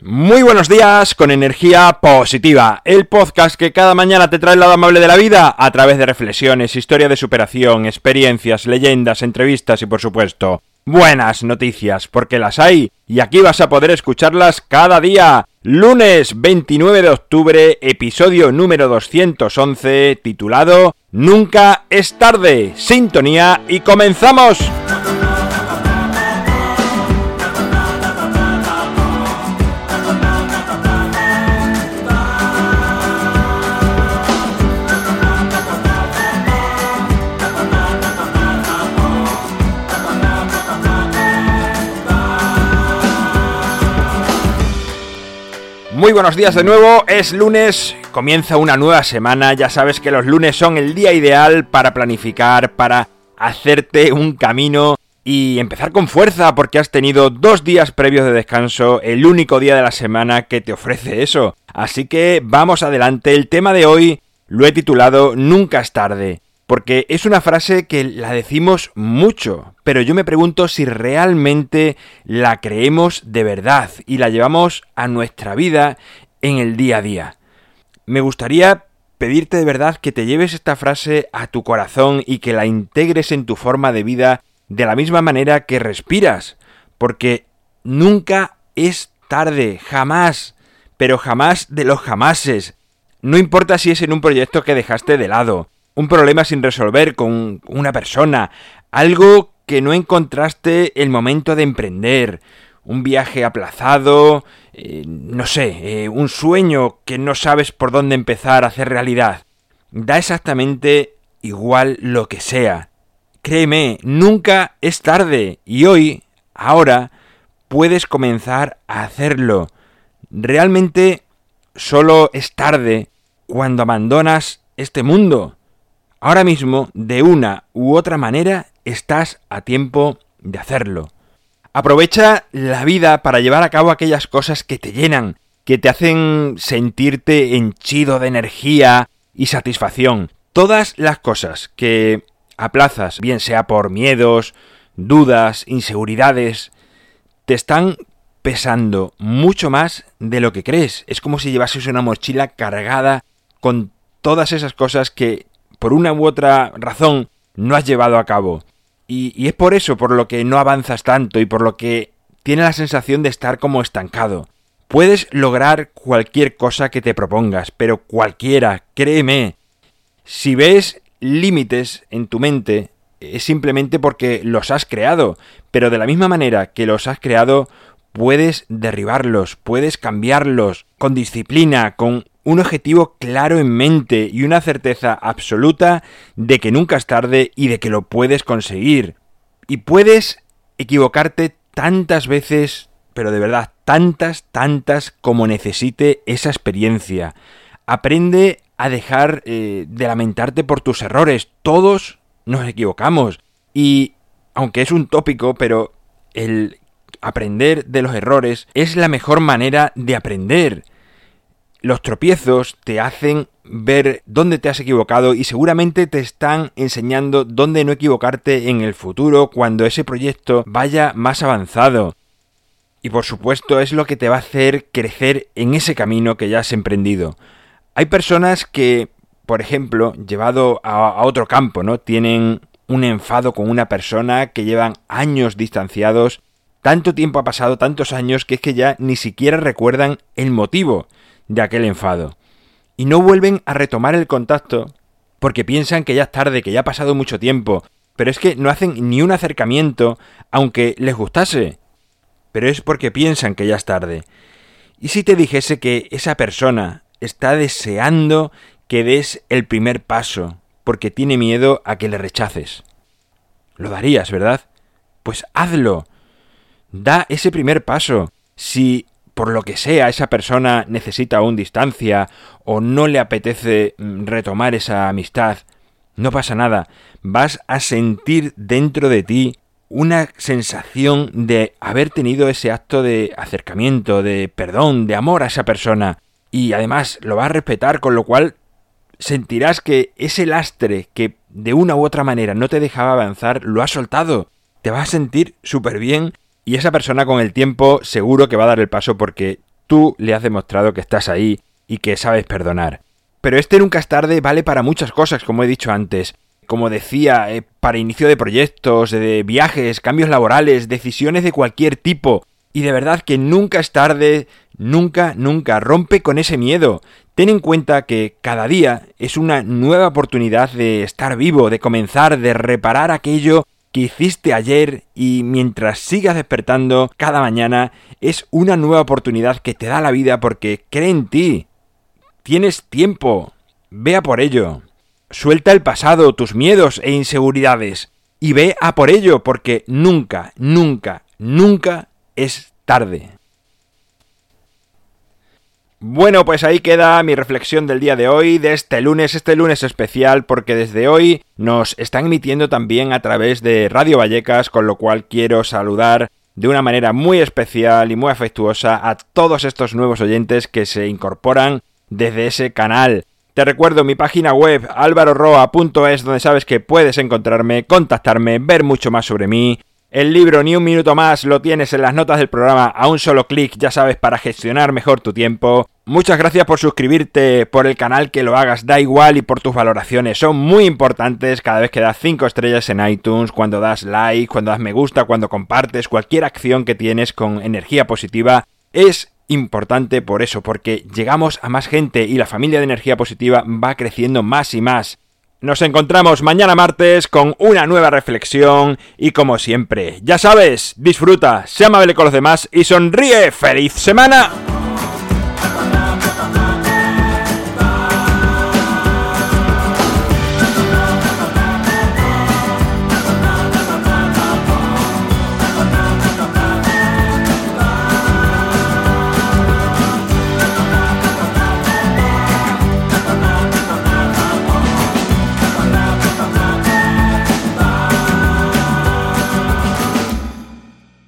Muy buenos días con energía positiva, el podcast que cada mañana te trae el lado amable de la vida a través de reflexiones, historia de superación, experiencias, leyendas, entrevistas y por supuesto buenas noticias, porque las hay y aquí vas a poder escucharlas cada día. Lunes 29 de octubre, episodio número 211, titulado Nunca es tarde. Sintonía y comenzamos. Muy buenos días de nuevo, es lunes, comienza una nueva semana, ya sabes que los lunes son el día ideal para planificar, para hacerte un camino y empezar con fuerza porque has tenido dos días previos de descanso, el único día de la semana que te ofrece eso. Así que vamos adelante, el tema de hoy lo he titulado Nunca es tarde porque es una frase que la decimos mucho, pero yo me pregunto si realmente la creemos de verdad y la llevamos a nuestra vida en el día a día. Me gustaría pedirte de verdad que te lleves esta frase a tu corazón y que la integres en tu forma de vida de la misma manera que respiras, porque nunca es tarde, jamás, pero jamás de los jamases. No importa si es en un proyecto que dejaste de lado, un problema sin resolver con una persona, algo que no encontraste el momento de emprender, un viaje aplazado, eh, no sé, eh, un sueño que no sabes por dónde empezar a hacer realidad. Da exactamente igual lo que sea. Créeme, nunca es tarde y hoy, ahora, puedes comenzar a hacerlo. Realmente solo es tarde cuando abandonas este mundo. Ahora mismo, de una u otra manera, estás a tiempo de hacerlo. Aprovecha la vida para llevar a cabo aquellas cosas que te llenan, que te hacen sentirte henchido de energía y satisfacción. Todas las cosas que aplazas, bien sea por miedos, dudas, inseguridades, te están pesando mucho más de lo que crees. Es como si llevases una mochila cargada con todas esas cosas que por una u otra razón no has llevado a cabo. Y, es por eso por lo que no avanzas tanto y por lo que tienes la sensación de estar como estancado. Puedes lograr cualquier cosa que te propongas, pero cualquiera, créeme. Si ves límites en tu mente, es simplemente porque los has creado, pero de la misma manera que los has creado, puedes derribarlos, puedes cambiarlos, con disciplina, con un objetivo claro en mente y una certeza absoluta de que nunca es tarde y de que lo puedes conseguir. Y puedes equivocarte tantas veces, pero de verdad, tantas, tantas como necesite esa experiencia. Aprende a dejar eh, de lamentarte por tus errores. Todos nos equivocamos. Y, aunque es un tópico, pero el aprender de los errores es la mejor manera de aprender. Los tropiezos te hacen ver dónde te has equivocado y seguramente te están enseñando dónde no equivocarte en el futuro cuando ese proyecto vaya más avanzado. Y por supuesto es lo que te va a hacer crecer en ese camino que ya has emprendido. Hay personas que, por ejemplo, llevado a, otro campo, ¿no? Tienen un enfado con una persona que llevan años distanciados, tanto tiempo ha pasado, tantos años, que es que ya ni siquiera recuerdan el motivo de aquel enfado. Y no vuelven a retomar el contacto porque piensan que ya es tarde, que ya ha pasado mucho tiempo, pero es que no hacen ni un acercamiento aunque les gustase. Pero es porque piensan que ya es tarde. ¿Y si te dijese que esa persona está deseando que des el primer paso porque tiene miedo a que le rechaces? Lo darías, ¿verdad? Pues hazlo. Da ese primer paso. Si por lo que sea esa persona necesita aún distancia o no le apetece mm, retomar esa amistad, no pasa nada, vas a sentir dentro de ti una sensación de haber tenido ese acto de acercamiento, de perdón, de amor a esa persona y además lo vas a respetar, con lo cual sentirás que ese lastre que de una u otra manera no te dejaba avanzar, lo has soltado. Te vas a sentir súper bien y esa persona con el tiempo seguro que va a dar el paso porque tú le has demostrado que estás ahí y que sabes perdonar. Pero este nunca es tarde vale para muchas cosas, como he dicho antes. Como decía, eh, para inicio de proyectos, de viajes, cambios laborales, decisiones de cualquier tipo. Y de verdad que nunca es tarde, nunca, nunca. Rompe con ese miedo. Ten en cuenta que cada día es una nueva oportunidad de estar vivo, de comenzar, de reparar aquello que hiciste ayer y mientras sigas despertando cada mañana es una nueva oportunidad que te da la vida porque cree en ti. Tienes tiempo. Vea por ello. Suelta el pasado, tus miedos e inseguridades y ve a por ello porque nunca, nunca, nunca es tarde. Bueno, pues ahí queda mi reflexión del día de hoy, de este lunes, este lunes especial, porque desde hoy nos están emitiendo también a través de Radio Vallecas, con lo cual quiero saludar de una manera muy especial y muy afectuosa a todos estos nuevos oyentes que se incorporan desde ese canal. Te recuerdo mi página web alvaroroa.es donde sabes que puedes encontrarme, contactarme, ver mucho más sobre mí el libro Ni un minuto más lo tienes en las notas del programa a un solo clic, ya sabes, para gestionar mejor tu tiempo. Muchas gracias por suscribirte, por el canal que lo hagas, da igual y por tus valoraciones, son muy importantes cada vez que das 5 estrellas en iTunes, cuando das like, cuando das me gusta, cuando compartes, cualquier acción que tienes con energía positiva es importante por eso, porque llegamos a más gente y la familia de energía positiva va creciendo más y más. Nos encontramos mañana martes con una nueva reflexión y como siempre, ya sabes, disfruta, sea amable con los demás y sonríe. ¡Feliz semana!